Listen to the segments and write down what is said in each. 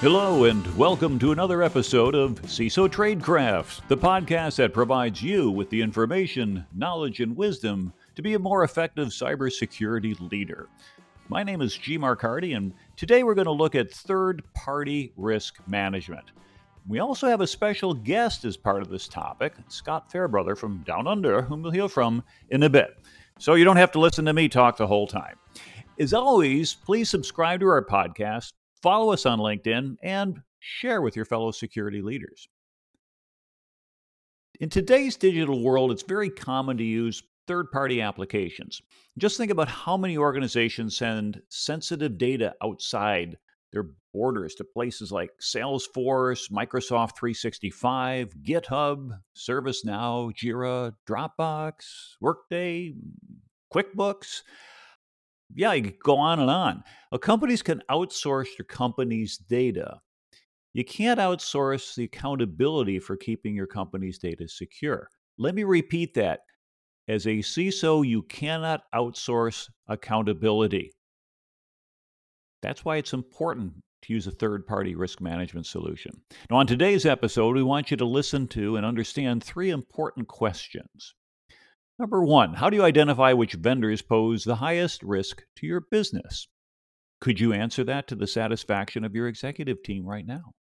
Hello, and welcome to another episode of CISO Tradecraft, the podcast that provides you with the information, knowledge, and wisdom to be a more effective cybersecurity leader. My name is G. Mark Hardy, and today we're going to look at third party risk management. We also have a special guest as part of this topic, Scott Fairbrother from Down Under, whom we'll hear from in a bit. So you don't have to listen to me talk the whole time. As always, please subscribe to our podcast, follow us on LinkedIn, and share with your fellow security leaders. In today's digital world, it's very common to use third party applications. Just think about how many organizations send sensitive data outside their borders to places like Salesforce, Microsoft 365, GitHub, ServiceNow, Jira, Dropbox, Workday, mm, QuickBooks. Yeah, you go on and on. Well, companies can outsource your company's data. You can't outsource the accountability for keeping your company's data secure. Let me repeat that. As a CISO, you cannot outsource accountability. That's why it's important to use a third party risk management solution. Now, on today's episode, we want you to listen to and understand three important questions. Number one, how do you identify which vendors pose the highest risk to your business? Could you answer that to the satisfaction of your executive team right now?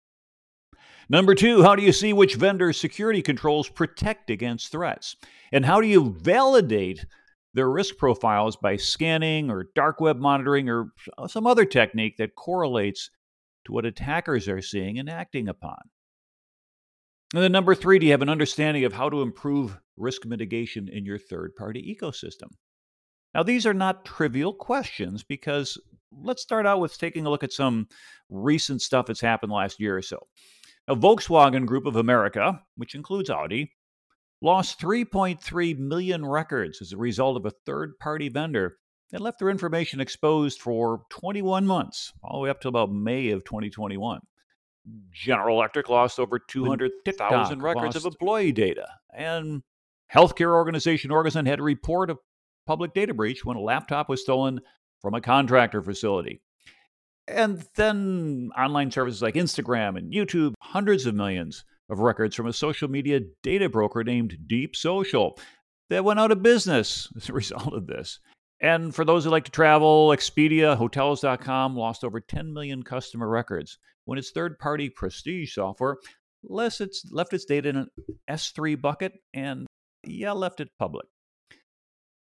Number two, how do you see which vendors' security controls protect against threats? And how do you validate their risk profiles by scanning or dark web monitoring or uh, some other technique that correlates to what attackers are seeing and acting upon. And then, number three, do you have an understanding of how to improve risk mitigation in your third party ecosystem? Now, these are not trivial questions because let's start out with taking a look at some recent stuff that's happened last year or so. Now, Volkswagen Group of America, which includes Audi, lost 3.3 million records as a result of a third party vendor that left their information exposed for 21 months, all the way up to about May of 2021. General Electric lost over 200,000 records of employee data. And healthcare organization Organon had a report of public data breach when a laptop was stolen from a contractor facility. And then online services like Instagram and YouTube, hundreds of millions of records from a social media data broker named Deep Social that went out of business as a result of this. And for those who like to travel, Expedia, Hotels.com lost over 10 million customer records when its third party prestige software left its, left its data in an S3 bucket and, yeah, left it public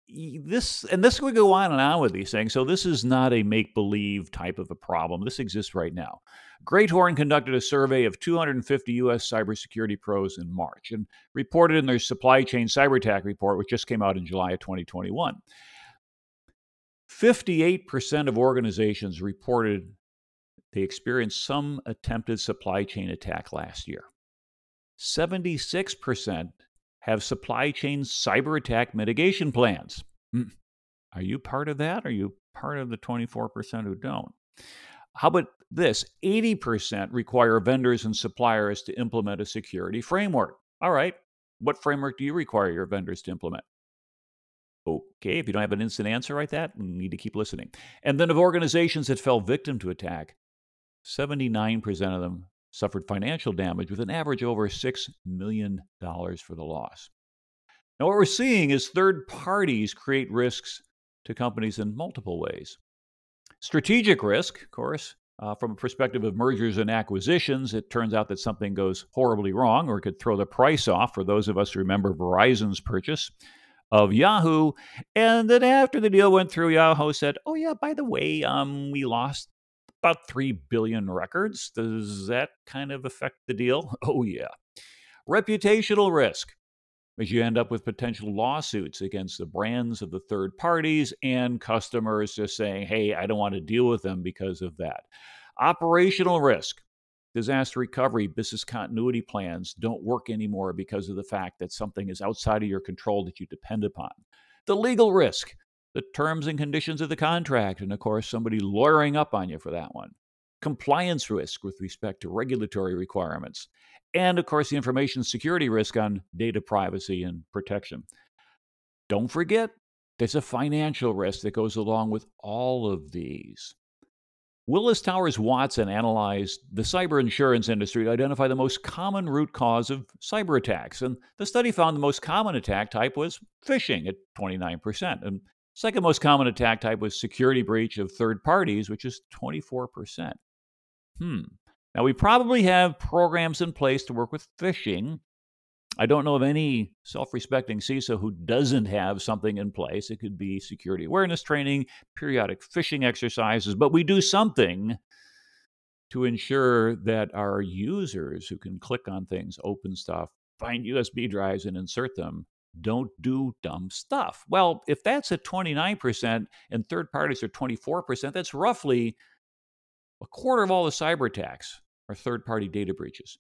this and this would go on and on with these things. So this is not a make believe type of a problem. This exists right now. Great Horn conducted a survey of 250 U.S. cybersecurity pros in March and reported in their supply chain cyber attack report, which just came out in July of 2021. 58% of organizations reported they experienced some attempted supply chain attack last year. 76% have supply chain cyber attack mitigation plans. Hmm. Are you part of that? Are you part of the 24% who don't? How about this? 80% require vendors and suppliers to implement a security framework. All right, what framework do you require your vendors to implement? Okay, if you don't have an instant answer like that, you need to keep listening. And then of organizations that fell victim to attack, 79% of them suffered financial damage with an average over $6 million for the loss. Now, what we're seeing is third parties create risks to companies in multiple ways. Strategic risk, of course, uh, from a perspective of mergers and acquisitions, it turns out that something goes horribly wrong or could throw the price off for those of us who remember Verizon's purchase of Yahoo. And then after the deal went through, Yahoo said, Oh, yeah, by the way, um, we lost about 3 billion records. Does that kind of affect the deal? Oh, yeah. Reputational risk, as you end up with potential lawsuits against the brands of the third parties and customers just saying, hey, I don't want to deal with them because of that. Operational risk, disaster recovery, business continuity plans don't work anymore because of the fact that something is outside of your control that you depend upon. The legal risk, the terms and conditions of the contract, and of course, somebody lawyering up on you for that one. Compliance risk with respect to regulatory requirements. And of course, the information security risk on data privacy and protection. Don't forget, there's a financial risk that goes along with all of these. Willis Towers Watson analyzed the cyber insurance industry to identify the most common root cause of cyber attacks. And the study found the most common attack type was phishing at 29%. And second most common attack type was security breach of third parties, which is 24%. Hmm. Now, we probably have programs in place to work with phishing, I don't know of any self respecting CISO who doesn't have something in place. It could be security awareness training, periodic phishing exercises, but we do something to ensure that our users who can click on things, open stuff, find USB drives and insert them, don't do dumb stuff. Well, if that's at 29% and third parties are 24%, that's roughly a quarter of all the cyber attacks are third party data breaches.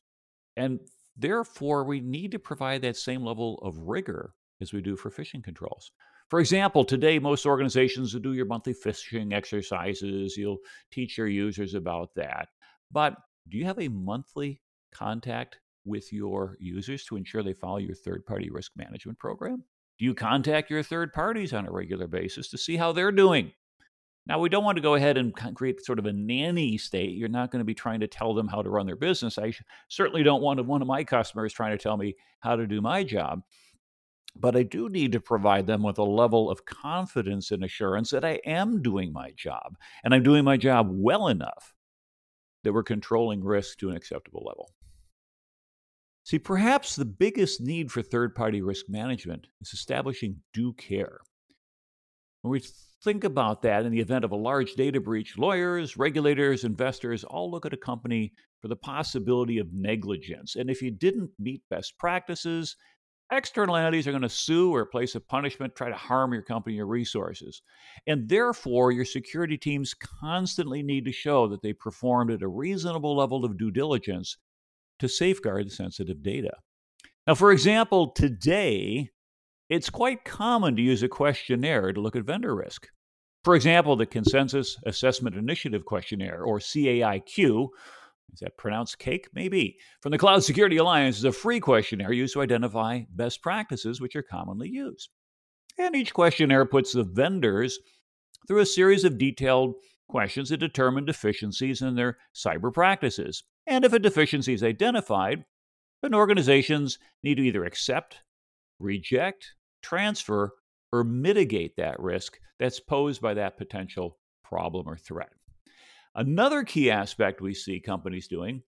And Therefore, we need to provide that same level of rigor as we do for phishing controls. For example, today, most organizations will do your monthly phishing exercises. You'll teach your users about that. But do you have a monthly contact with your users to ensure they follow your third party risk management program? Do you contact your third parties on a regular basis to see how they're doing? Now, we don't want to go ahead and create sort of a nanny state. You're not going to be trying to tell them how to run their business. I certainly don't want one of my customers trying to tell me how to do my job. But I do need to provide them with a level of confidence and assurance that I am doing my job and I'm doing my job well enough that we're controlling risk to an acceptable level. See, perhaps the biggest need for third party risk management is establishing due care. When we think about that in the event of a large data breach, lawyers, regulators, investors all look at a company for the possibility of negligence. And if you didn't meet best practices, external entities are going to sue or place a punishment, try to harm your company or resources. And therefore, your security teams constantly need to show that they performed at a reasonable level of due diligence to safeguard sensitive data. Now, for example, today, it's quite common to use a questionnaire to look at vendor risk. For example, the Consensus Assessment Initiative Questionnaire, or CAIQ, is that pronounced cake? Maybe. From the Cloud Security Alliance is a free questionnaire used to identify best practices which are commonly used. And each questionnaire puts the vendors through a series of detailed questions to determine deficiencies in their cyber practices. And if a deficiency is identified, then organizations need to either accept, reject, transfer, or mitigate that risk that's posed by that potential problem or threat. Another key aspect we see companies doing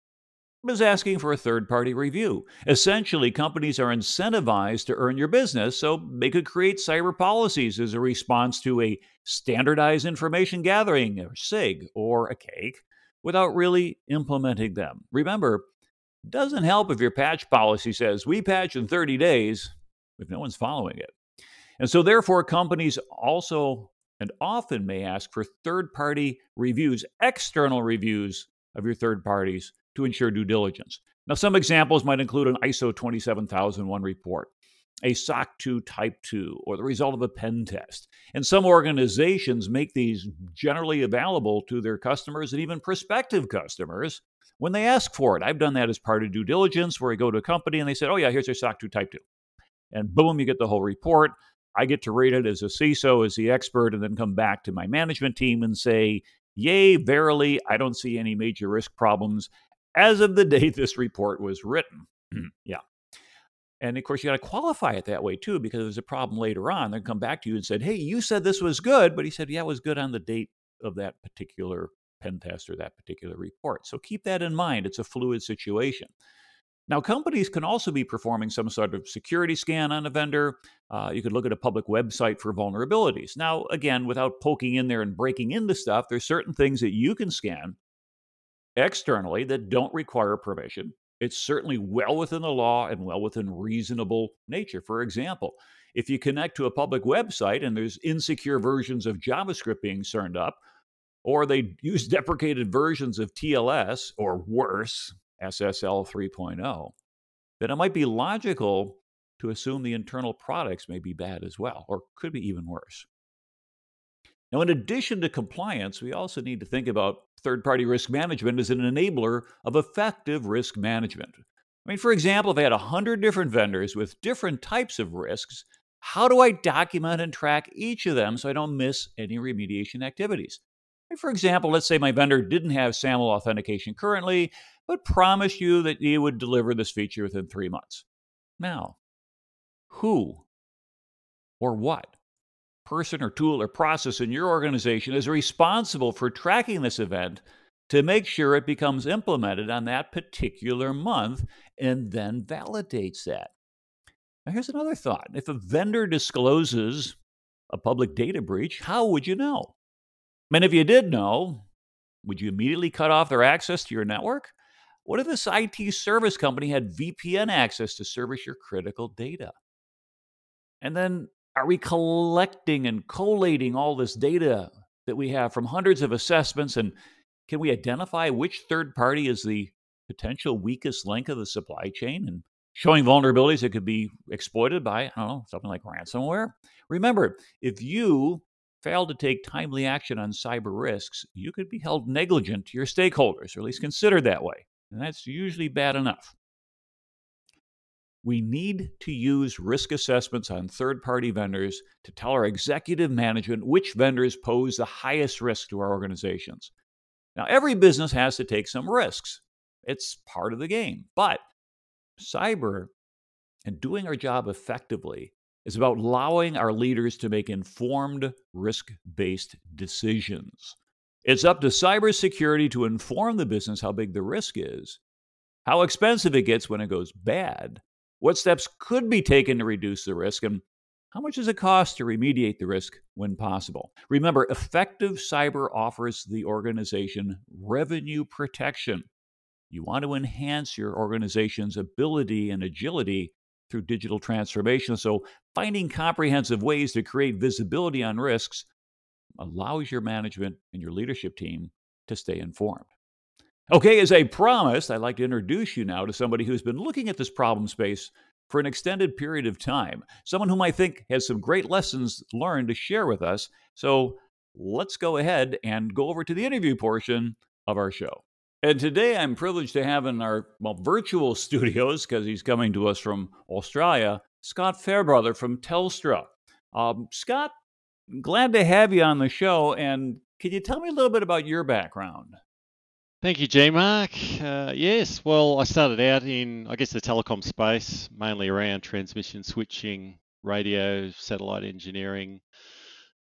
is asking for a third party review. Essentially, companies are incentivized to earn your business, so they could create cyber policies as a response to a standardized information gathering, or SIG, or a cake, without really implementing them. Remember, it doesn't help if your patch policy says we patch in 30 days if no one's following it. And so, therefore, companies also and often may ask for third party reviews, external reviews of your third parties to ensure due diligence. Now, some examples might include an ISO 27001 report, a SOC 2 Type 2, or the result of a pen test. And some organizations make these generally available to their customers and even prospective customers when they ask for it. I've done that as part of due diligence where I go to a company and they said, oh, yeah, here's your SOC 2 Type 2 and boom, you get the whole report. I get to read it as a CISO, as the expert, and then come back to my management team and say, Yay, verily, I don't see any major risk problems as of the day this report was written. yeah. And of course, you got to qualify it that way too, because there's a problem later on. They'll come back to you and said, Hey, you said this was good, but he said, Yeah, it was good on the date of that particular pen test or that particular report. So keep that in mind. It's a fluid situation. Now, companies can also be performing some sort of security scan on a vendor. Uh, you could look at a public website for vulnerabilities. Now, again, without poking in there and breaking into stuff, there's certain things that you can scan externally that don't require permission. It's certainly well within the law and well within reasonable nature. For example, if you connect to a public website and there's insecure versions of JavaScript being turned up, or they use deprecated versions of TLS or worse, SSL 3.0, then it might be logical to assume the internal products may be bad as well, or could be even worse. Now, in addition to compliance, we also need to think about third party risk management is an enabler of effective risk management. I mean, for example, if I had 100 different vendors with different types of risks, how do I document and track each of them so I don't miss any remediation activities? For example, let's say my vendor didn't have SAML authentication currently, but promised you that he would deliver this feature within three months. Now, who or what person or tool or process in your organization is responsible for tracking this event to make sure it becomes implemented on that particular month and then validates that? Now, here's another thought. If a vendor discloses a public data breach, how would you know? And if you did know, would you immediately cut off their access to your network? What if this IT service company had VPN access to service your critical data? And then are we collecting and collating all this data that we have from hundreds of assessments? And can we identify which third party is the potential weakest link of the supply chain and showing vulnerabilities that could be exploited by, I don't know, something like ransomware? Remember, if you fail to take timely action on cyber risks, you could be held negligent to your stakeholders, or at least considered that way. And that's usually bad enough. We need to use risk assessments on third party vendors to tell our executive management which vendors pose the highest risk to our organizations. Now, every business has to take some risks, it's part of the game. But cyber and doing our job effectively is about allowing our leaders to make informed, risk based decisions. It's up to cybersecurity to inform the business how big the risk is, how expensive it gets when it goes bad, what steps could be taken to reduce the risk, and how much does it cost to remediate the risk when possible? Remember, effective cyber offers the organization revenue protection. You want to enhance your organization's ability and agility through digital transformation. So, finding comprehensive ways to create visibility on risks allows your management and your leadership team to stay informed. Okay, as I promised, I'd like to introduce you now to somebody who's been looking at this problem space for an extended period of time, someone whom I think has some great lessons learned to share with us. So let's go ahead and go over to the interview portion of our show. And today I'm privileged to have in our well, virtual studios, because he's coming to us from Australia, Scott Fairbrother from Telstra. Um, Scott, glad to have you on the show. And can you tell me a little bit about your background? Thank you, G Mark. Uh, yes, well, I started out in, I guess, the telecom space, mainly around transmission switching, radio, satellite engineering,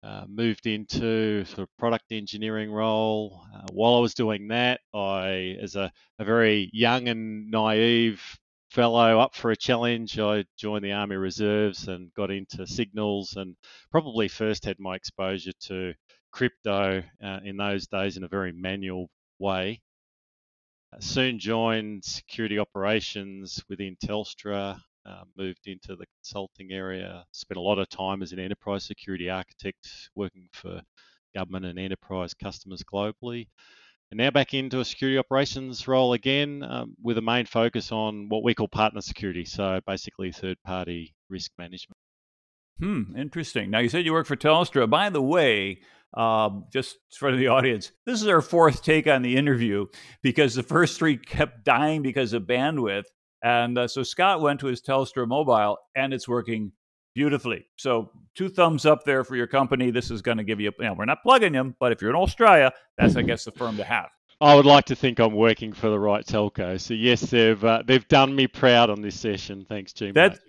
uh, moved into sort of product engineering role. Uh, while I was doing that, I, as a, a, very young and naive fellow up for a challenge, I joined the Army Reserves and got into signals and probably first had my exposure to crypto uh, in those days in a very manual way. Uh, soon joined security operations within Telstra, uh, moved into the consulting area, spent a lot of time as an enterprise security architect working for government and enterprise customers globally. And now back into a security operations role again um, with a main focus on what we call partner security. So basically, third party risk management. Hmm, interesting. Now, you said you work for Telstra. By the way, um, just for the audience, this is our fourth take on the interview because the first three kept dying because of bandwidth. And uh, so Scott went to his Telstra mobile and it's working beautifully. So, two thumbs up there for your company. This is going to give you, you know, we're not plugging them, but if you're in Australia, that's, I guess, the firm to have. I would like to think I'm working for the right telco. So yes, they've uh, they've done me proud on this session. Thanks, Jim. That's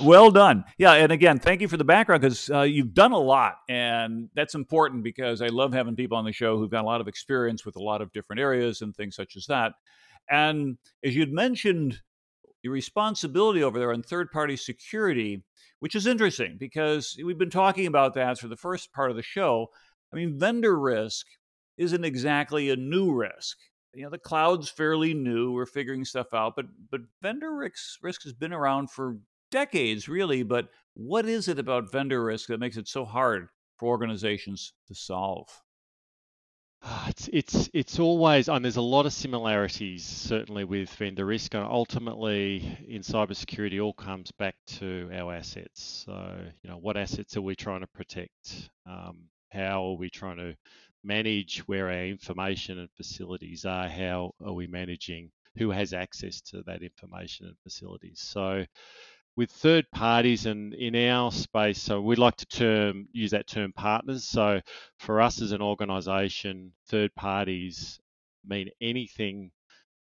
well done. Yeah, and again, thank you for the background because uh, you've done a lot, and that's important because I love having people on the show who've got a lot of experience with a lot of different areas and things such as that. And as you'd mentioned, your responsibility over there on third-party security, which is interesting because we've been talking about that for the first part of the show. I mean, vendor risk isn't exactly a new risk. You know, the cloud's fairly new. We're figuring stuff out, but but vendor risk risk has been around for decades, really. But what is it about vendor risk that makes it so hard for organizations to solve? Ah, it's it's it's always and there's a lot of similarities certainly with vendor risk and ultimately in cybersecurity all comes back to our assets. So you know what assets are we trying to protect? Um, how are we trying to manage where our information and facilities are, how are we managing who has access to that information and facilities. So with third parties and in our space, so we like to term use that term partners. So for us as an organization, third parties mean anything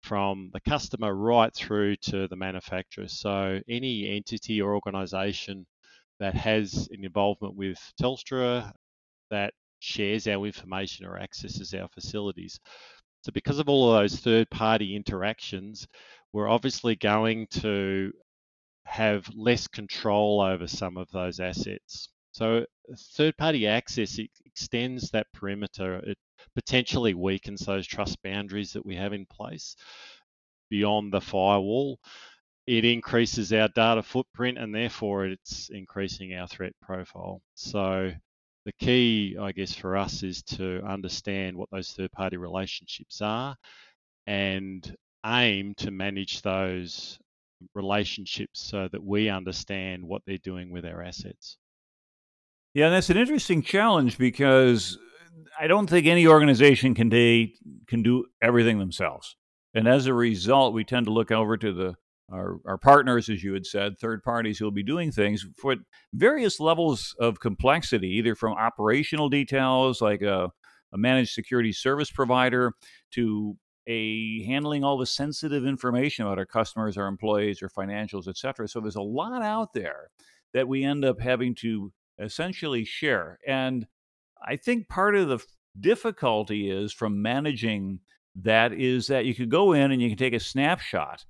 from the customer right through to the manufacturer. So any entity or organization that has an involvement with Telstra that shares our information or accesses our facilities. So because of all of those third party interactions, we're obviously going to have less control over some of those assets. So third party access extends that perimeter. It potentially weakens those trust boundaries that we have in place beyond the firewall. It increases our data footprint and therefore it's increasing our threat profile. So the key, I guess, for us is to understand what those third party relationships are and aim to manage those relationships so that we understand what they're doing with our assets. Yeah, and that's an interesting challenge because I don't think any organization can they can do everything themselves. And as a result, we tend to look over to the our, our partners, as you had said, third parties who will be doing things for various levels of complexity, either from operational details like a, a managed security service provider to a handling all the sensitive information about our customers, our employees, our financials, et cetera. So there's a lot out there that we end up having to essentially share. And I think part of the difficulty is from managing that is that you could go in and you can take a snapshot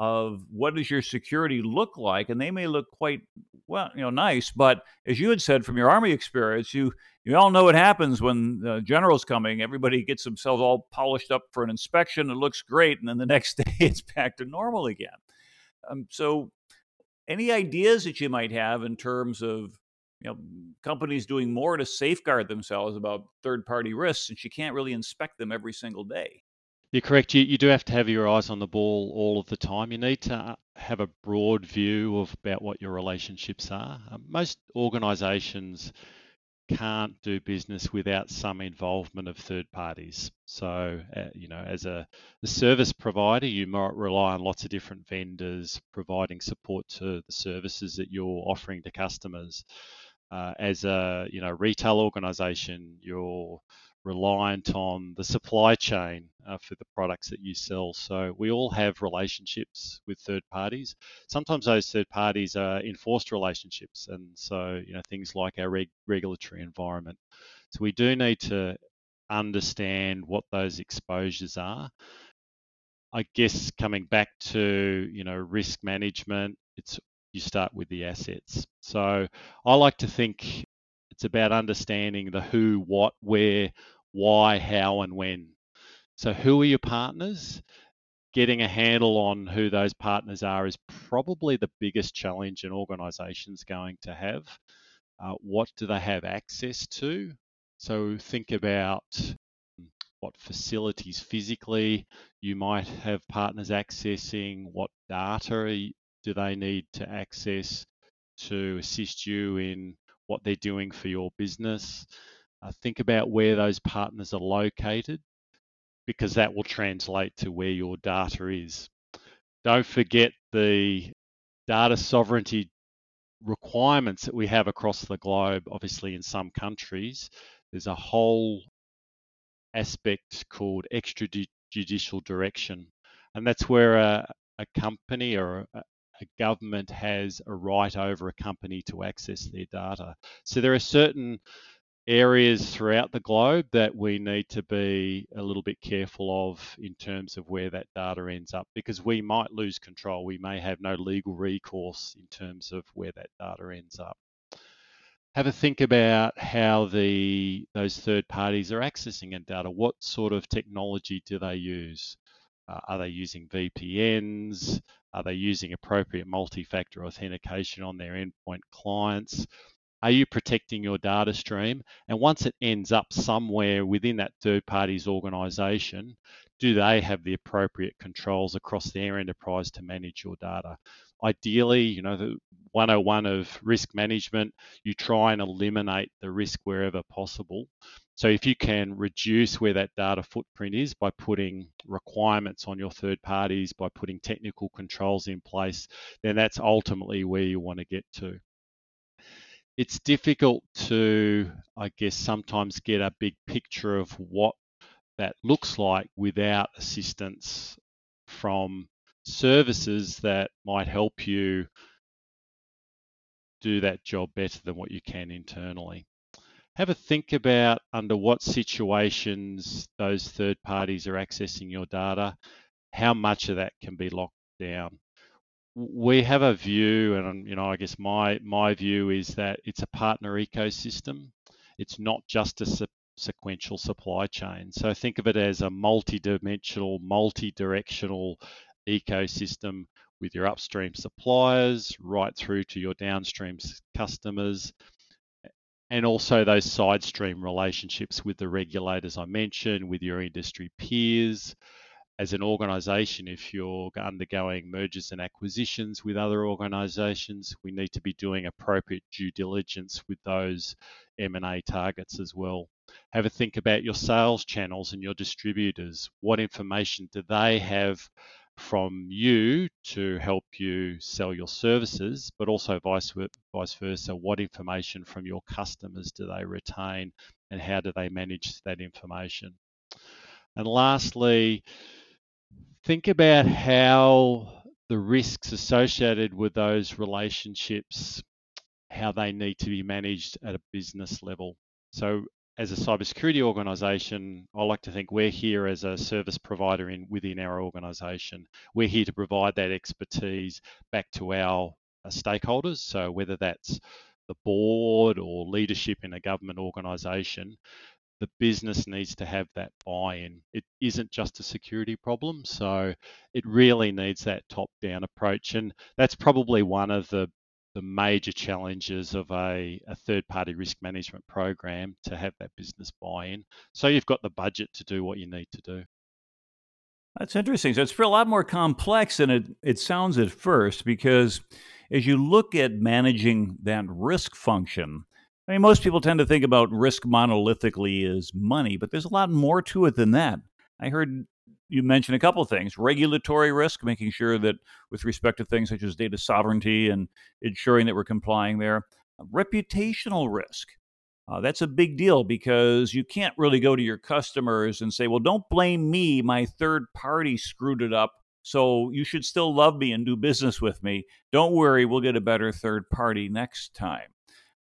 of what does your security look like and they may look quite well you know nice but as you had said from your army experience you you all know what happens when the general's coming everybody gets themselves all polished up for an inspection it looks great and then the next day it's back to normal again. Um, so any ideas that you might have in terms of you know companies doing more to safeguard themselves about third party risks since you can't really inspect them every single day you're correct. You, you do have to have your eyes on the ball all of the time. You need to uh, have a broad view of about what your relationships are. Uh, most organisations can't do business without some involvement of third parties. So, uh, you know, as a, a, service provider, you might rely on lots of different vendors providing support to the services that you're offering to customers. Uh, as a you know retail organisation, you're reliant on the supply chain uh, for the products that you sell. So we all have relationships with third parties. Sometimes those third parties are enforced relationships, and so you know things like our reg- regulatory environment. So we do need to understand what those exposures are. I guess coming back to you know risk management, it's you start with the assets. So I like to think it's about understanding the who, what, where, why, how, and when. So, who are your partners? Getting a handle on who those partners are is probably the biggest challenge an organization's going to have. Uh, what do they have access to? So, think about what facilities physically you might have partners accessing, what data do they need to access to assist you in what they're doing for your business. Uh, think about where those partners are located because that will translate to where your data is. Don't forget the data sovereignty requirements that we have across the globe. Obviously, in some countries, there's a whole aspect called extrajudicial direction, and that's where a, a company or a, a government has a right over a company to access their data. So there are certain areas throughout the globe that we need to be a little bit careful of in terms of where that data ends up because we might lose control. We may have no legal recourse in terms of where that data ends up. Have a think about how the those third parties are accessing that data. What sort of technology do they use? Uh, are they using VPNs? Are they using appropriate multi-factor authentication on their endpoint clients? Are you protecting your data stream? And once it ends up somewhere within that third party's organization, do they have the appropriate controls across their enterprise to manage your data? Ideally, you know, the 101 of risk management, you try and eliminate the risk wherever possible. So if you can reduce where that data footprint is by putting requirements on your third parties, by putting technical controls in place, then that's ultimately where you want to get to. It's difficult to, I guess, sometimes get a big picture of what that looks like without assistance from services that might help you do that job better than what you can internally. Have a think about under what situations those third parties are accessing your data, how much of that can be locked down. We have a view, and um, you know, I guess my my view is that it's a partner ecosystem. It's not just a sequential supply chain. So think of it as a multi-dimensional, multi-directional ecosystem with your upstream suppliers right through to your downstream customers and also those side stream relationships with the regulators I mentioned, with your industry peers. As an organization, if you're undergoing mergers and acquisitions with other organizations, we need to be doing appropriate due diligence with those M&A targets as well. Have a think about your sales channels and your distributors. What information do they have from you to help you sell your services, but also vice, vice versa. What information from your customers do they retain and how do they manage that information? And lastly, think about how the risks associated with those relationships, how they need to be managed at a business level. So as a cybersecurity organization, I like to think we're here as a service provider in within our organization. We're here to provide that expertise back to our stakeholders. So whether that's the board or leadership in a government organization, the business needs to have that buy-in. It isn't just a security problem, so it really needs that top-down approach, and that's probably one of the the major challenges of a, a third party risk management program to have that business buy in. So you've got the budget to do what you need to do. That's interesting. So it's a lot more complex than it, it sounds at first because as you look at managing that risk function, I mean, most people tend to think about risk monolithically as money, but there's a lot more to it than that. I heard you mentioned a couple of things regulatory risk, making sure that with respect to things such as data sovereignty and ensuring that we're complying there, reputational risk. Uh, that's a big deal because you can't really go to your customers and say, well, don't blame me. My third party screwed it up. So you should still love me and do business with me. Don't worry, we'll get a better third party next time.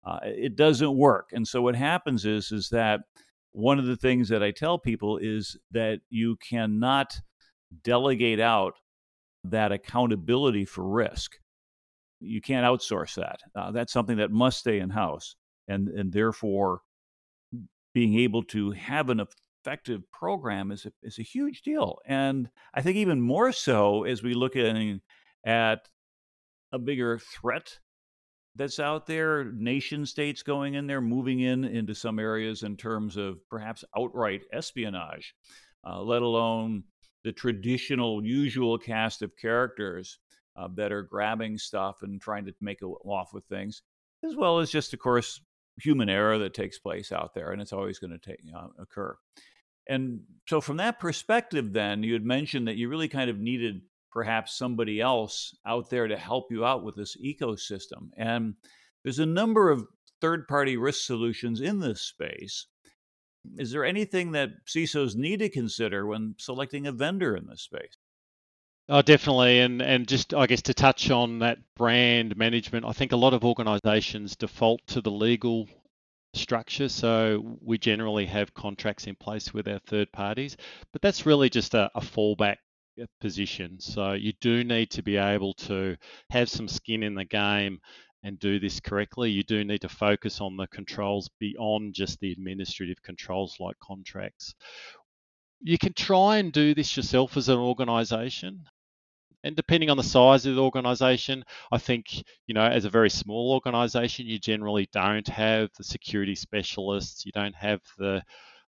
Uh, it doesn't work. And so what happens is, is that one of the things that I tell people is that you cannot delegate out that accountability for risk. You can't outsource that. Uh, that's something that must stay in house, and and therefore, being able to have an effective program is a, is a huge deal. And I think even more so as we look at at a bigger threat that's out there, nation states going in there, moving in into some areas in terms of perhaps outright espionage, uh, let alone the traditional, usual cast of characters uh, that are grabbing stuff and trying to make off with things, as well as just, of course, human error that takes place out there, and it's always going to take, uh, occur. And so, from that perspective, then you had mentioned that you really kind of needed perhaps somebody else out there to help you out with this ecosystem. And there's a number of third party risk solutions in this space. Is there anything that CISOs need to consider when selecting a vendor in this space? Oh, definitely, and and just I guess to touch on that brand management, I think a lot of organisations default to the legal structure. So we generally have contracts in place with our third parties, but that's really just a, a fallback position. So you do need to be able to have some skin in the game and do this correctly. You do need to focus on the controls beyond just the administrative controls like contracts. You can try and do this yourself as an organization. And depending on the size of the organization, I think, you know, as a very small organization, you generally don't have the security specialists, you don't have the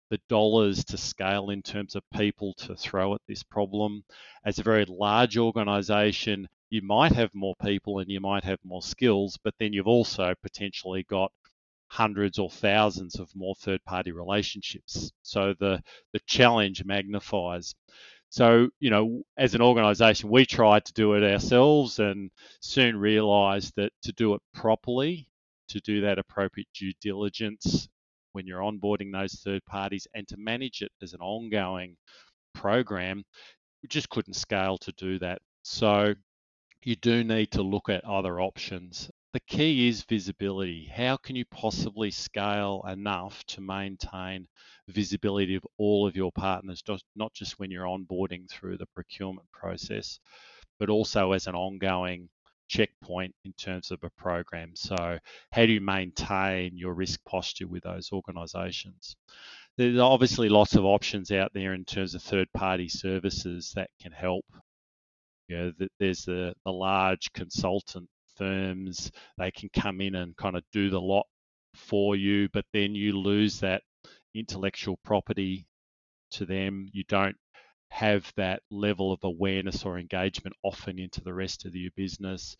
the dollars to scale in terms of people to throw at this problem. As a very large organization, you might have more people and you might have more skills, but then you've also potentially got hundreds or thousands of more third party relationships. So the, the challenge magnifies. So, you know, as an organization, we tried to do it ourselves and soon realized that to do it properly, to do that appropriate due diligence when you're onboarding those third parties and to manage it as an ongoing program, we just couldn't scale to do that. So you do need to look at other options. The key is visibility. How can you possibly scale enough to maintain visibility of all of your partners, not just when you're onboarding through the procurement process, but also as an ongoing checkpoint in terms of a program. So, how do you maintain your risk posture with those organizations? There's obviously lots of options out there in terms of third party services that can help you know, there's the, the large consultant firms, they can come in and kind of do the lot for you, but then you lose that intellectual property to them. You don't have that level of awareness or engagement often into the rest of your business.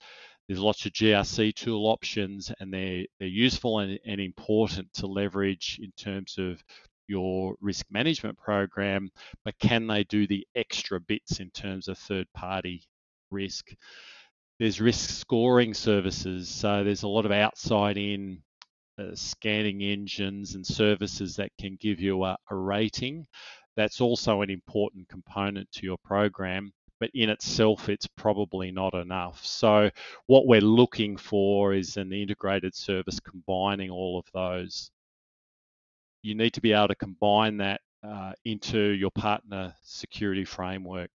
There's lots of GRC tool options, and they're they're useful and, and important to leverage in terms of your risk management program, but can they do the extra bits in terms of third party risk? There's risk scoring services, so there's a lot of outside in uh, scanning engines and services that can give you a, a rating. That's also an important component to your program but in itself, it's probably not enough. So, what we're looking for is an integrated service combining all of those you need to be able to combine that uh, into your partner security framework.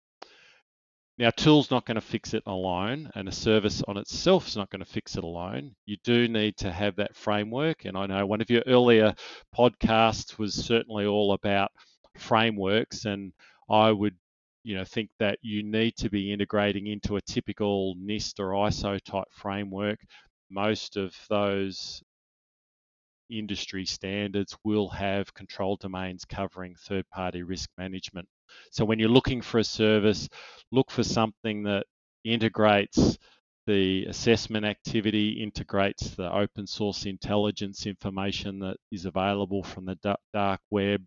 Now, tool's not going to fix it alone, and a service on itself is not going to fix it alone. You do need to have that framework, and I know one of your earlier podcasts was certainly all about frameworks, and I would, you know, think that you need to be integrating into a typical NIST or ISO type framework. Most of those industry standards will have control domains covering third party risk management. So when you're looking for a service, look for something that integrates the assessment activity, integrates the open source intelligence information that is available from the dark web,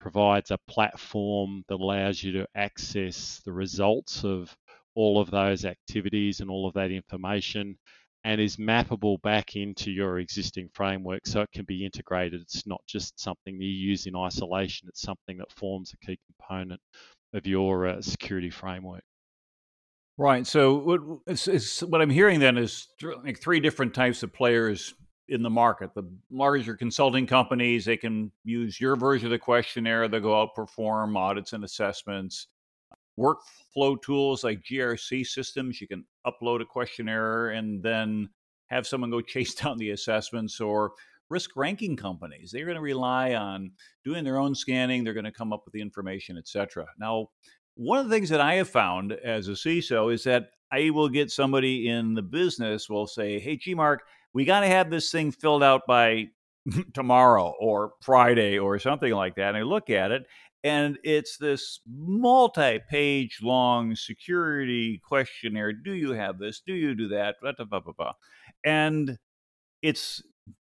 provides a platform that allows you to access the results of all of those activities and all of that information and is mappable back into your existing framework so it can be integrated. It's not just something you use in isolation, it's something that forms a key component of your uh, security framework. Right. So what, it's, it's, what I'm hearing then is th- like three different types of players in the market. The larger consulting companies, they can use your version of the questionnaire. They'll go out perform audits and assessments workflow tools like GRC systems. You can upload a questionnaire and then have someone go chase down the assessments or risk ranking companies. They're going to rely on doing their own scanning. They're going to come up with the information, etc. Now, one of the things that I have found as a CISO is that I will get somebody in the business will say, "Hey, G Mark, we got to have this thing filled out by tomorrow or Friday or something like that." And I look at it and it's this multi page long security questionnaire. Do you have this? Do you do that? Blah, blah, blah. And it's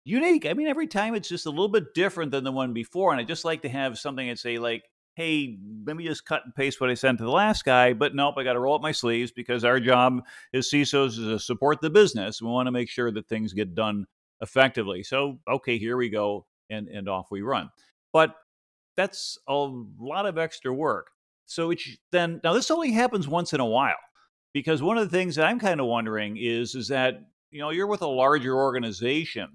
unique. I mean, every time it's just a little bit different than the one before. And I just like to have something that say, like, hey, let me just cut and paste what I sent to the last guy. But nope, I got to roll up my sleeves because our job as CISOs is to support the business. We want to make sure that things get done effectively. So, okay, here we go. And, and off we run. But that's a lot of extra work. So it's then now this only happens once in a while because one of the things that I'm kind of wondering is is that you know you're with a larger organization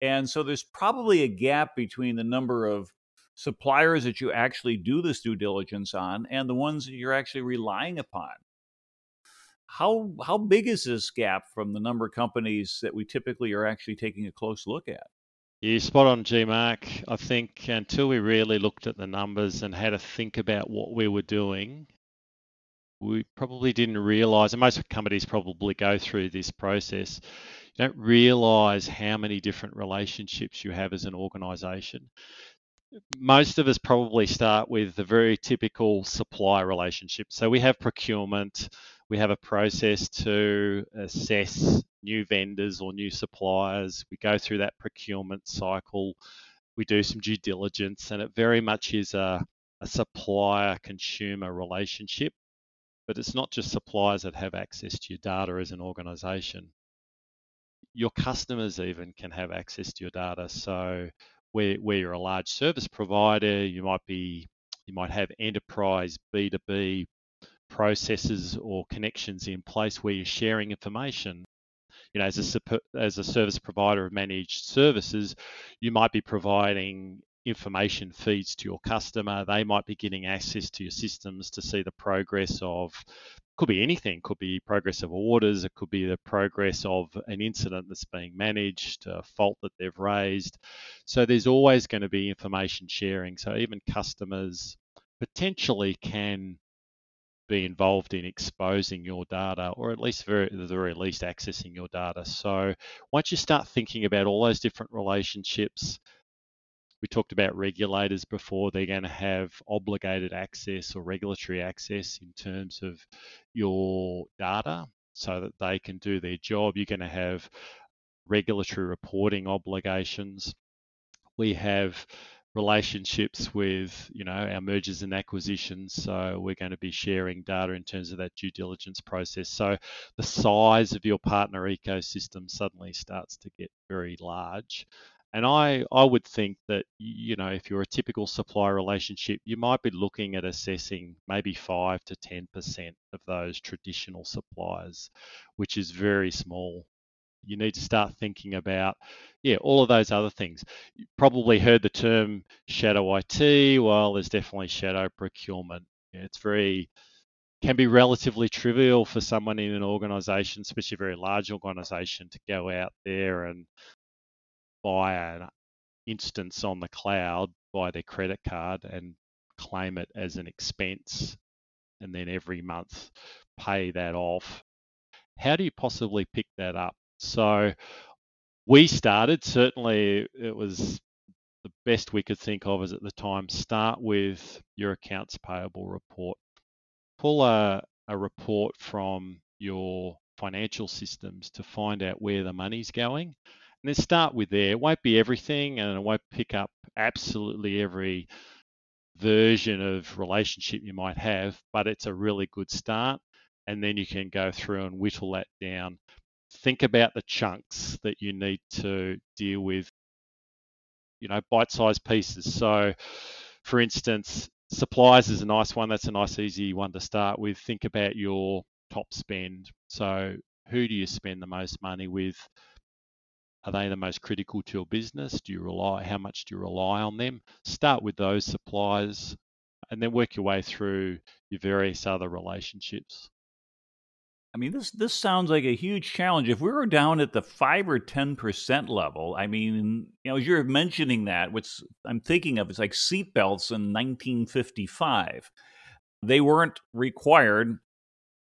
and so there's probably a gap between the number of suppliers that you actually do this due diligence on and the ones that you're actually relying upon. How how big is this gap from the number of companies that we typically are actually taking a close look at? Yeah, spot on, G Mark. I think until we really looked at the numbers and had to think about what we were doing, we probably didn't realize, and most companies probably go through this process, you don't realize how many different relationships you have as an organization. Most of us probably start with the very typical supply relationship. So we have procurement, We have a process to assess new vendors or new suppliers. We go through that procurement cycle. We do some due diligence, and it very much is a, a supplier consumer relationship. But it's not just suppliers that have access to your data as an organization. Your customers even can have access to your data. So where, where you're a large service provider, you might be you might have enterprise B2B processes or connections in place where you're sharing information. You know, as a hmm. as a service provider of managed services, you might be providing information feeds to your customer. They might be getting access to your systems to see the progress of could be anything. Could be progress of orders. It could be the progress of an incident that's being managed a fault that they've raised. So there's always going to be information sharing. So even customers potentially can be involved in exposing your data or at least very, at the very least accessing your data. So once you start thinking about all those different relationships we talked about regulators before. They're going to have obligated access or regulatory access in terms of your data so that they can do their job. You're going to have regulatory reporting obligations. We have relationships with you know our mergers and acquisitions so we're going to be sharing data in terms of that due diligence process so the size of your partner ecosystem suddenly starts to get very large and I, I would think that, you know, if you're a typical supplier relationship, you might be looking at assessing maybe 5 to 10% of those traditional suppliers, which is very small. You need to start thinking about, yeah, all of those other things. You probably heard the term shadow IT. Well, there's definitely shadow procurement. It's very, can be relatively trivial for someone in an organization, especially a very large organization, to go out there and buy an instance on the cloud by their credit card and claim it as an expense and then every month pay that off. How do you possibly pick that up? So we started, certainly it was the best we could think of as at the time, start with your accounts payable report. Pull a, a report from your financial systems to find out where the money's going and then start with there. It won't be everything and it won't pick up absolutely every version of relationship you might have, but it's a really good start. And then you can go through and whittle that down. Think about the chunks that you need to deal with, you know, bite sized pieces. So, for instance, supplies is a nice one. That's a nice, easy one to start with. Think about your top spend. So, who do you spend the most money with? Are they the most critical to your business? Do you rely? How much do you rely on them? Start with those suppliers, and then work your way through your various other relationships. I mean, this this sounds like a huge challenge. If we were down at the five or ten percent level, I mean, you know, as you're mentioning that, what's I'm thinking of is like seatbelts in 1955. They weren't required,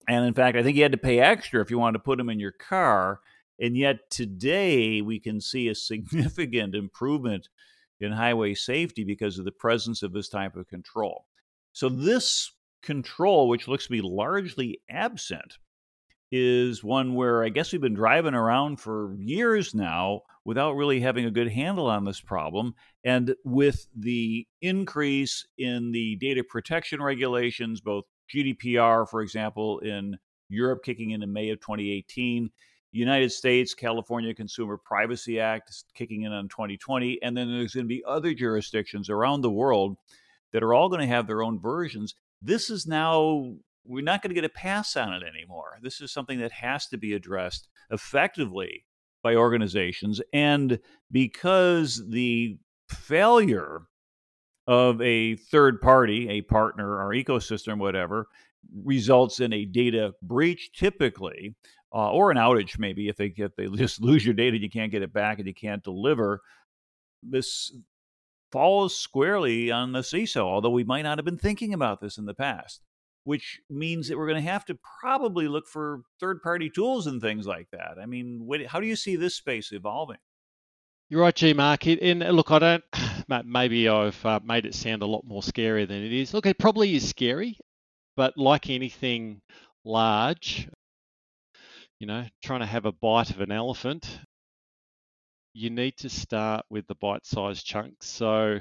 and in fact, I think you had to pay extra if you wanted to put them in your car. And yet today we can see a significant improvement in highway safety because of the presence of this type of control. So, this control, which looks to be largely absent, is one where I guess we've been driving around for years now without really having a good handle on this problem. And with the increase in the data protection regulations, both GDPR, for example, in Europe kicking in in May of 2018, United States, California Consumer Privacy Act is kicking in on 2020. And then there's going to be other jurisdictions around the world that are all going to have their own versions. This is now, we're not going to get a pass on it anymore. This is something that has to be addressed effectively by organizations. And because the failure of a third party, a partner, or ecosystem, whatever, results in a data breach typically uh, or an outage maybe if they if they just lose your data and you can't get it back and you can't deliver this falls squarely on the CISO, although we might not have been thinking about this in the past, which means that we're going to have to probably look for third party tools and things like that. I mean, what, how do you see this space evolving? You're right, G Mark. And look, I don't, maybe I've uh, made it sound a lot more scary than it is. Look, it probably is scary, but like anything, large, you know, trying to have a bite of an elephant, you need to start with the bite sized chunks. So,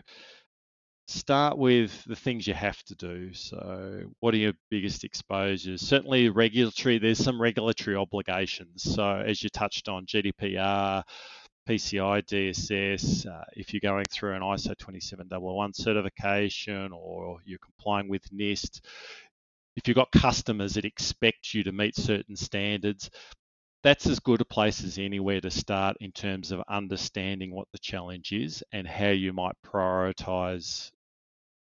start with the things you have to do. So, what are your biggest exposures? Certainly, regulatory, there's some regulatory obligations. So, as you touched on, GDPR, PCI DSS, uh, if you're going through an ISO 27001 certification or you're complying with NIST, if you've got customers that expect you to meet certain standards, that's as good a place as anywhere to start in terms of understanding what the challenge is and how you might prioritize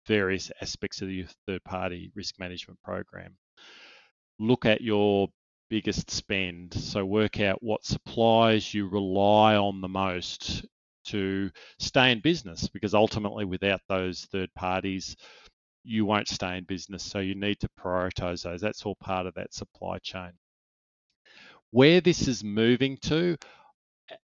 various aspects of your third party risk management program. Look at your biggest spend. So work out what supplies you rely on the most to stay in business because ultimately without those third parties you won't stay in business so you need to prioritize those that's all part of that supply chain where this is moving to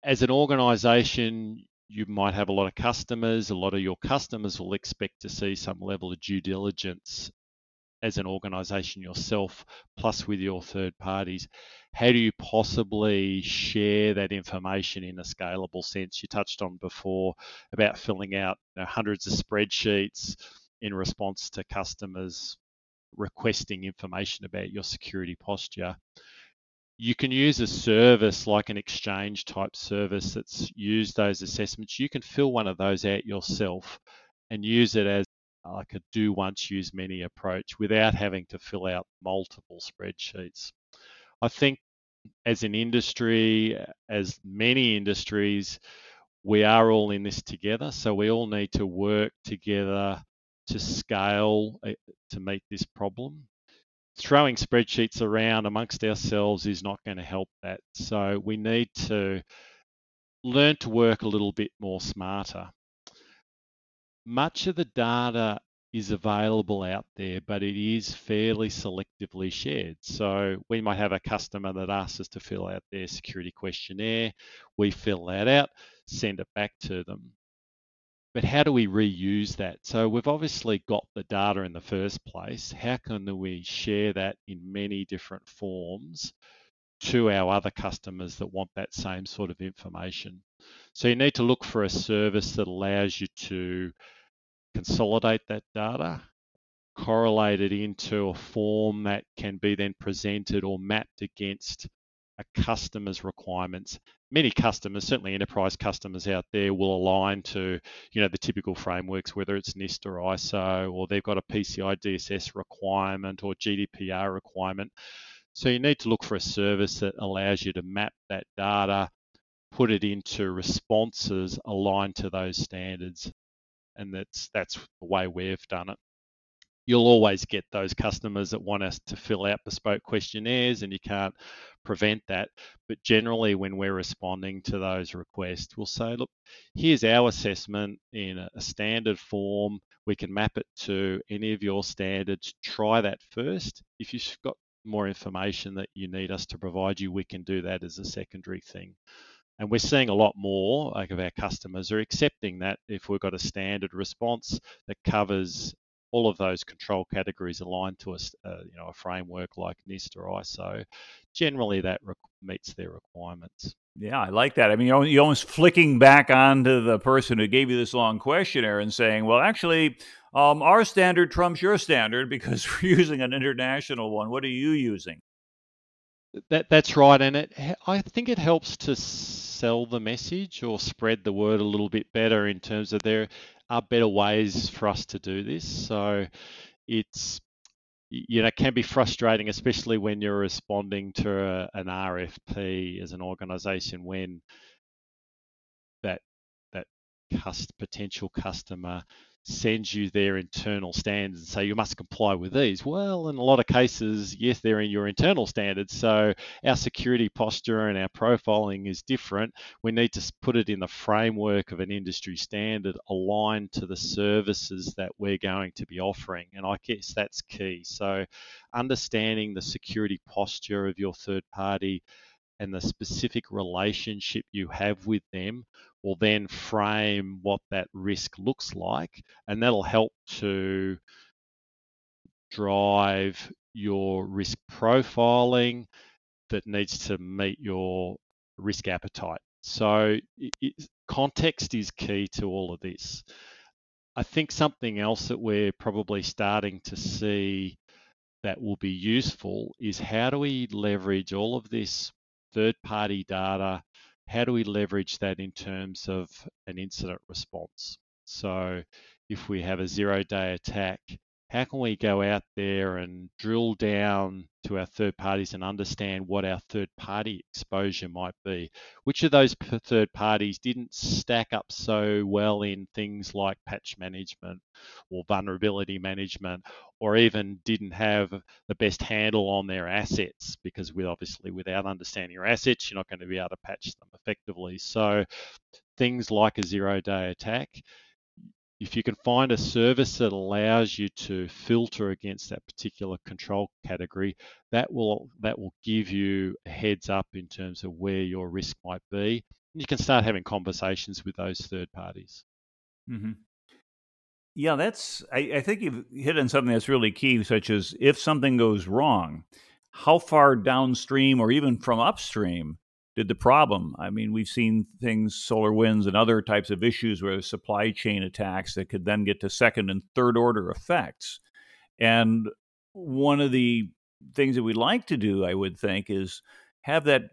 as an organization you might have a lot of customers. A lot of your customers will expect to see some level of due diligence as an organization yourself, plus with your third parties. How do you possibly share that information in a scalable sense? You touched on before about filling out you know, hundreds of spreadsheets in response to customers requesting information about your security posture you can use a service like an exchange type service that's used those assessments. You can fill one of those out yourself and use it as uh, like a do once, use many approach without having to fill out multiple spreadsheets. I think as an industry, as many industries, we are all in this together. So we all need to work together to scale eh, to meet this problem throwing spreadsheets around amongst ourselves is not going to help that. So we need to learn to work a little bit more smarter. Much of the data is available out there, but it is fairly selectively shared. So we might have a customer that asks us to fill out their security questionnaire. We fill that out, send it back to them but how do we reuse that? So we've obviously got the data in the first place. How can we share that in many different forms to our other customers that want that same sort of information? So you need to look for a service that allows you to consolidate that data, correlate it into a form that can be then presented or mapped against a customer's requirements many customers, certainly enterprise customers out there, will align to you know the typical frameworks, whether it's NIST or ISO, or they've got a PCI DSS requirement or GDPR requirement. So you need to look for a service that allows you to map that data, put it into responses aligned to those standards, and that's that's the way we've done it you'll always get those customers that want us to fill out bespoke questionnaires and you can't prevent that. But generally, when we're responding to those requests, we'll say, look, here's our assessment in a standard form. We can map it to any of your standards. Try that first. If you've got more information that you need us to provide you, we can do that as a secondary thing. And we're seeing a lot more like of our customers are accepting that if we've got a standard response that covers all of those control categories aligned to a, uh, you know, a framework like NIST or ISO, generally that re- meets their requirements. Yeah, I like that. I mean, you're almost flicking back onto the person who gave you this long questionnaire and saying, well, actually, um, our standard trumps your standard because we're using an international one. What are you using? That that's right, and it I think it helps to sell the message or spread the word a little bit better in terms of there are better ways for us to do this. So it's you know can be frustrating, especially when you're responding to a, an RFP as an organisation when that that cust, potential customer sends you their internal standards and say you must comply with these. Well, in a lot of cases, yes, they're in your internal standards. So our security posture and our profiling is different. We need to put it in the framework of an industry standard aligned to the services that we're going to be offering. And I guess that's key. So understanding the security posture of your third party and the specific relationship you have with them will then frame what that risk looks like, and that'll help to drive your risk profiling that needs to meet your risk appetite. So it, it, context is key to all of this. I think something else that we're probably starting to see that will be useful is how do we leverage all of this third party data? How do we leverage that in terms of an incident response? So if we have a zero day attack, how can we go out there and drill down to our third parties and understand what our third party exposure might be? Which of those third parties didn't stack up so well in things like patch management or vulnerability management, or even didn't have the best handle on their assets? Because with obviously without understanding your assets, you're not going to be able to patch them effectively. So things like a zero day attack if you can find a service that allows you to filter against that particular control category, that will that will give you a heads up in terms of where your risk might be. And you can start having conversations with those third parties. Mm-hmm. Yeah, that's. I, I think you've hit on something that's really key, such as if something goes wrong, how far downstream or even from upstream did the problem. I mean, we've seen things, SolarWinds and other types of issues where supply chain attacks that could then get to second and third order effects. And one of the things that we like to do, I would think, is have that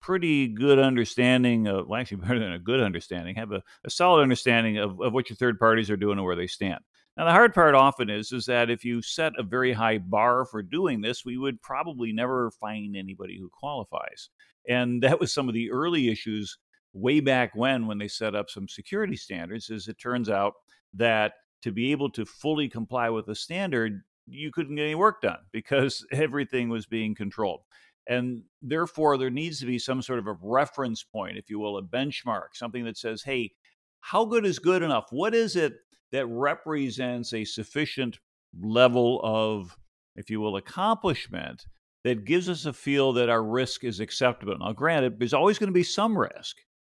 pretty good understanding of, well, actually, better than a good understanding, have a, a solid understanding of, of what your third parties are doing and where they stand. Now, the hard part often is is that if you set a very high bar for doing this, we would probably never find anybody who qualifies. And that was some of the early issues way back when, when they set up some security standards, is it turns out that to be able to fully comply with the standard, you couldn't get any work done because everything was being controlled. And therefore, there needs to be some sort of a reference point, if you will, a benchmark, something that says, hey, how good is good enough? What is it that represents a sufficient level of, if you will, accomplishment that gives us a feel that our risk is acceptable. Now, granted, there's always going to be some risk,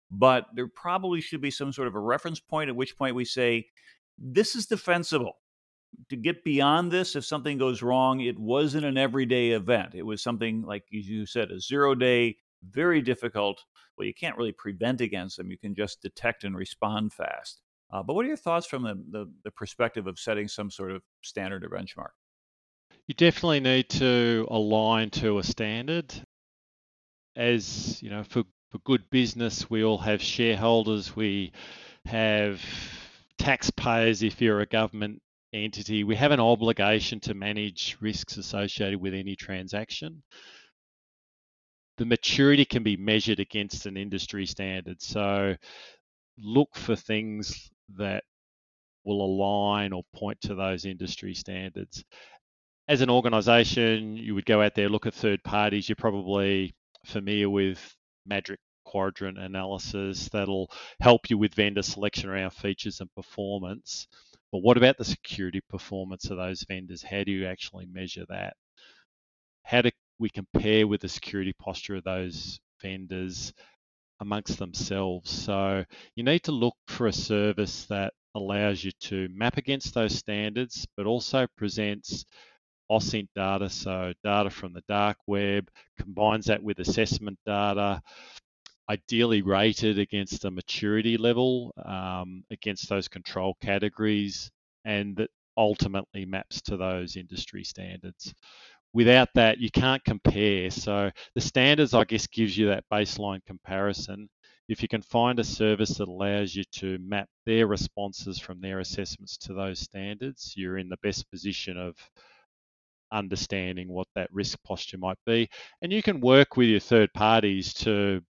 but there probably should be some sort of a reference point at which point we say, this is defensible. To get beyond this, if something goes wrong, it wasn't an everyday event. It was something, like you said, a zero day, very difficult. Well, you can't really prevent against them. You can just detect and respond fast. Uh, but what are your thoughts from the, the, the perspective of setting some sort of standard or benchmark? You definitely need to align to a standard. As you know, for, for good business, we all have shareholders, we have taxpayers if you're a government entity. We have an obligation to manage risks associated with any transaction. The maturity can be measured against an industry standard. So look for things that will align or point to those industry standards as an organization, you would go out there, look at third parties. You're probably familiar with Magic Quadrant analysis that'll help you with vendor selection around features and performance. But what about the security performance of those vendors? How do you actually measure that? How do we compare with the security posture of those vendors amongst themselves? So you need to look for a service that allows you to map against those standards, but also presents OSINT data, so data from the dark web, combines that with assessment data, ideally rated against a maturity level, um, against those control categories, and that ultimately maps to those industry standards. Without that, you can't compare. So the standards, I guess, gives you that baseline comparison. If you can find a service that allows you to map their responses from their assessments to those standards, you're in the best position of understanding what that risk posture might be. And you can work with your third parties to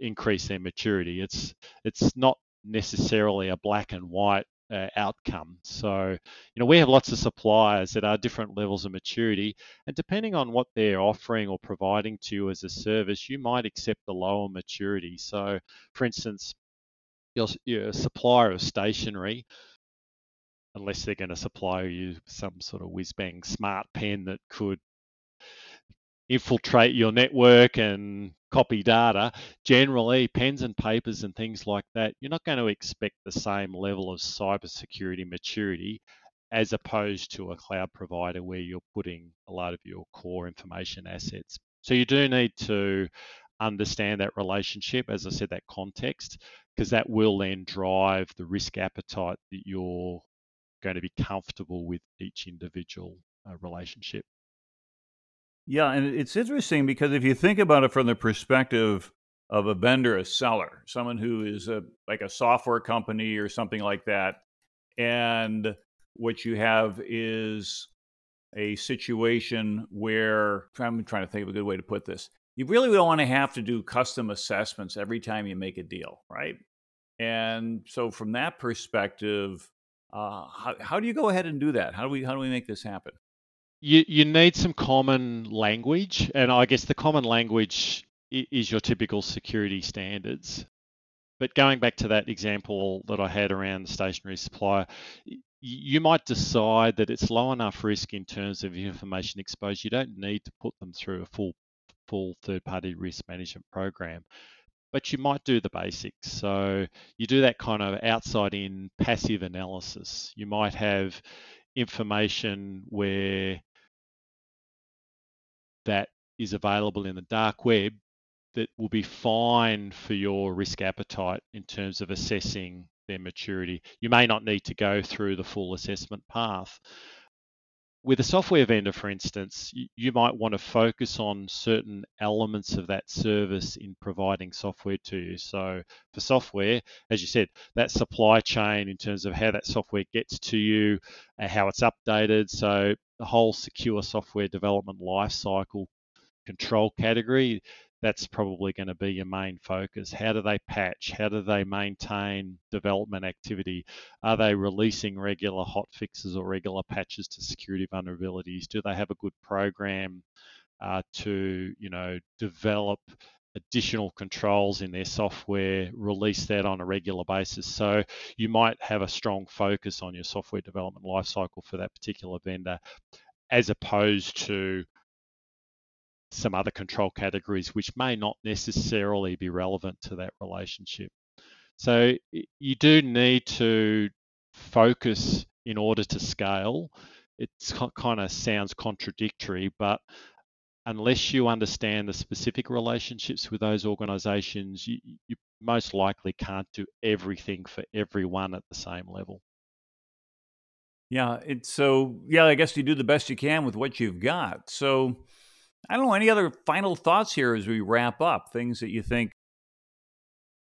increase their maturity. It's it's not necessarily a black and white uh, outcome. So, you know, we have lots of suppliers that are different levels of maturity, and depending on what they're offering or providing to you as a service, you might accept the lower maturity. So, for instance, your, your supplier of stationery unless they're going to supply you some sort of whiz bang smart pen that could infiltrate your network and copy data. Generally, pens and papers and things like that, you're not going to expect the same level of cybersecurity maturity as opposed to a cloud provider where you're putting a lot of your core information assets. So you do need to understand that relationship, as I said, that context, because that will then drive the risk appetite that you're going to be comfortable with each individual uh, relationship. Yeah, and it's interesting because if you think about it from the perspective of a vendor, a seller, someone who is a like a software company or something like that, and what you have is a situation where I'm trying to think of a good way to put this. You really don't want to have to do custom assessments every time you make a deal, right? And so, from that perspective, uh, how, how do you go ahead and do that? How do we how do we make this happen? You you need some common language, and I guess the common language is your typical security standards. But going back to that example that I had around the stationary supplier, you might decide that it's low enough risk in terms of information exposure. You don't need to put them through a full full third-party risk management program but you might do the basics. So you do that kind of outside in passive analysis. You might have information where that is available in the dark web that will be fine for your risk appetite in terms of assessing their maturity. You may not need to go through the full assessment path, with a software vendor, for instance, you might want to focus on certain elements of that service in providing software to you. So, for software, as you said, that supply chain in terms of how that software gets to you, and how it's updated. So, the whole secure software development lifecycle control category that's probably going to be your main focus. How do they patch? How do they maintain development activity? Are they releasing regular hot fixes or regular patches to security vulnerabilities? Do they have a good program uh, to, you know, develop additional controls in their software, release that on a regular basis. So you might have a strong focus on your software development lifecycle for that particular vendor, as opposed to some other control categories which may not necessarily be relevant to that relationship. So you do need to focus in order to scale. It kind of sounds contradictory, but unless you understand the specific relationships with those organizations, you, you most likely can't do everything for everyone at the same level. Yeah, it's so yeah, I guess you do the best you can with what you've got. So I don't know. Any other final thoughts here as we wrap up? Things that you think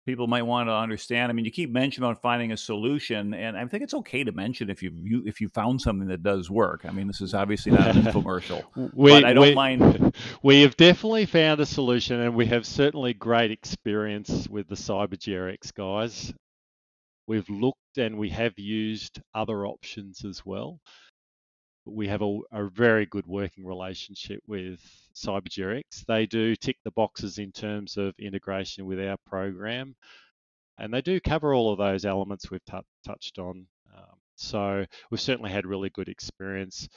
people might want to understand. I mean, you keep mentioning about finding a solution, and I think it's okay to mention if you, you if you found something that does work. I mean, this is obviously not an infomercial, we, but I don't we, mind. We have definitely found a solution, and we have certainly great experience with the CyberGRX guys. We've looked and we have used other options as well we have a, a, very good working relationship with CyberGRX. They do tick the boxes in terms of integration with our program, and they do cover all of those elements we've t- touched on. Um, so we've certainly had really good experience.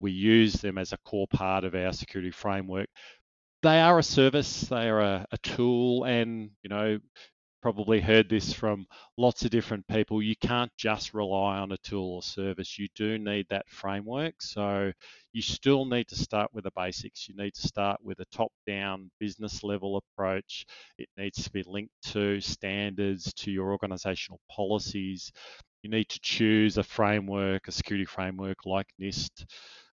We use them as a core part of our security framework. They are a service, they are a, a tool, and you know probably heard this from lots of different people. You can't just rely on a tool or service. You do need that framework. So you still need to start with the basics. You need to start with a top down business level approach. It needs to be linked to standards, to your organizational policies. You need to choose a framework, a security framework like NIST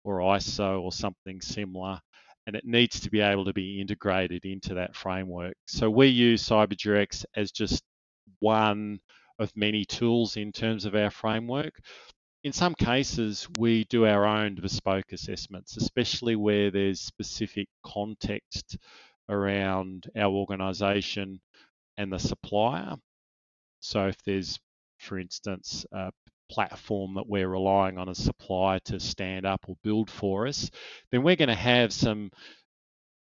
or ISO or something similar and it needs to be able to be integrated into that framework. So we use CyberGRX as just one of many tools in terms of our framework. In some cases, we do our own bespoke assessments, especially where there's specific context around our organization and the supplier. So if there's, for instance, a platform that we're relying on a supplier to stand up or build for us, then we're going to have some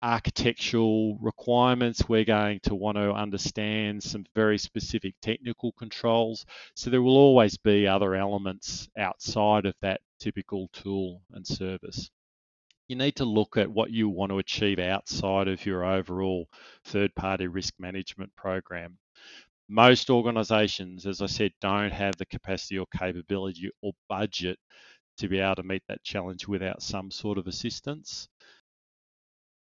architectural requirements. We're going to want to understand some very specific technical controls. So there will always be other elements outside of that typical tool and service. You need to look at what you want to achieve outside of your overall third party risk management program most organizations, as I said, don't have the capacity or capability or budget to be able to meet that challenge without some sort of assistance.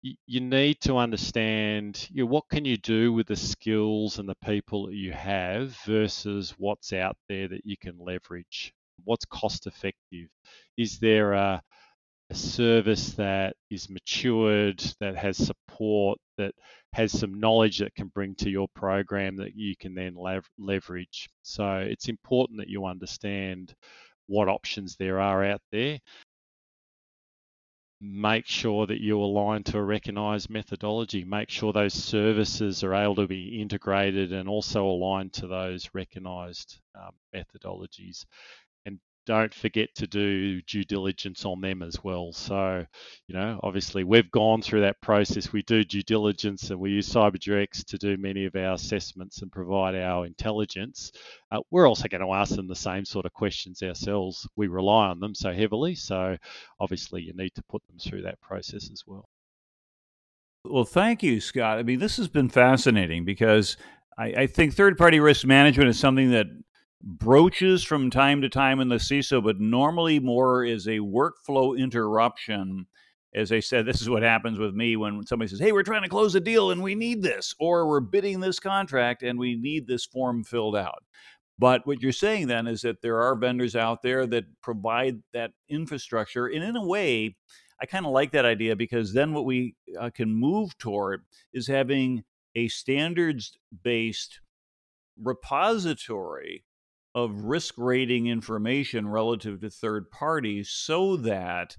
You need to understand you know, what can you do with the skills and the people that you have versus what's out there that you can leverage. What's cost effective? Is there a a service that is matured, that has support, that has some knowledge that can bring to your program that you can then leverage. So it's important that you understand what options there are out there. Make sure that you align to a recognized methodology. Make sure those services are able to be integrated and also aligned to those recognized um, methodologies don't forget to do due diligence on them as well. So, you know, obviously we've gone through that process. We do due diligence and we use CyberGRX to do many of our assessments and provide our intelligence. Uh, we're also going to ask them the same sort of questions ourselves. We rely on them so heavily. So, obviously, you need to put them through that process as well. Well, thank you, Scott. I mean, this has been fascinating because I, I think third party risk management is something that broaches from time to time in the CISO, but normally more is a workflow interruption. As I said, this is what happens with me when somebody says, Hey, we're trying to close a deal and we need this, or we're bidding this contract and we need this form filled out. But what you're saying then is that there are vendors out there that provide that infrastructure. And in a way, I kind of like that idea because then what we uh, can move toward is having a standards based repository of risk rating information relative to third parties so that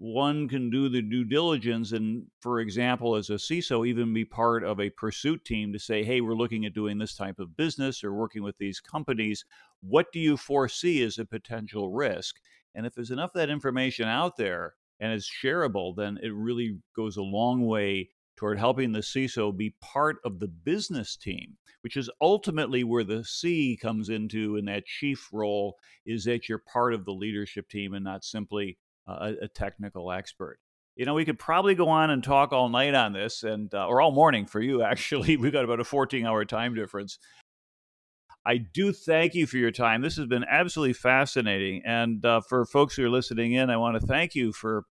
one can do the due diligence and for example as a ciso even be part of a pursuit team to say hey we're looking at doing this type of business or working with these companies. What do you foresee as a potential risk? And if there's enough of that information out there and it's shareable then it really goes a long way toward helping the CISO be part of the business team, which is ultimately where the C comes into in that chief role, is that you're part of the leadership team and not simply a, technical expert. You know, we could probably go on and talk all night on this, and uh, or all morning for you. Actually, we've got about a 14-hour time difference. I do thank you for your time. This has been absolutely fascinating, and uh, for folks who are listening in, I want to thank you for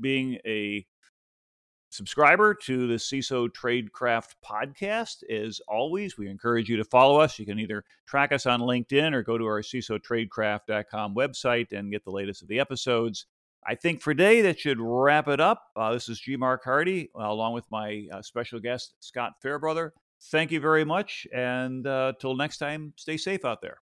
being a subscriber to the CISO Tradecraft podcast. As always, we encourage you to follow us. You can either track us on LinkedIn or go to our CISOTradecraft.com website and get the latest of the episodes. I think for today that should wrap it up. Uh, this is G. Mark Hardy, uh, along with my uh, special guest, Scott Fairbrother. Thank you very much. And uh, till next time, stay safe out there.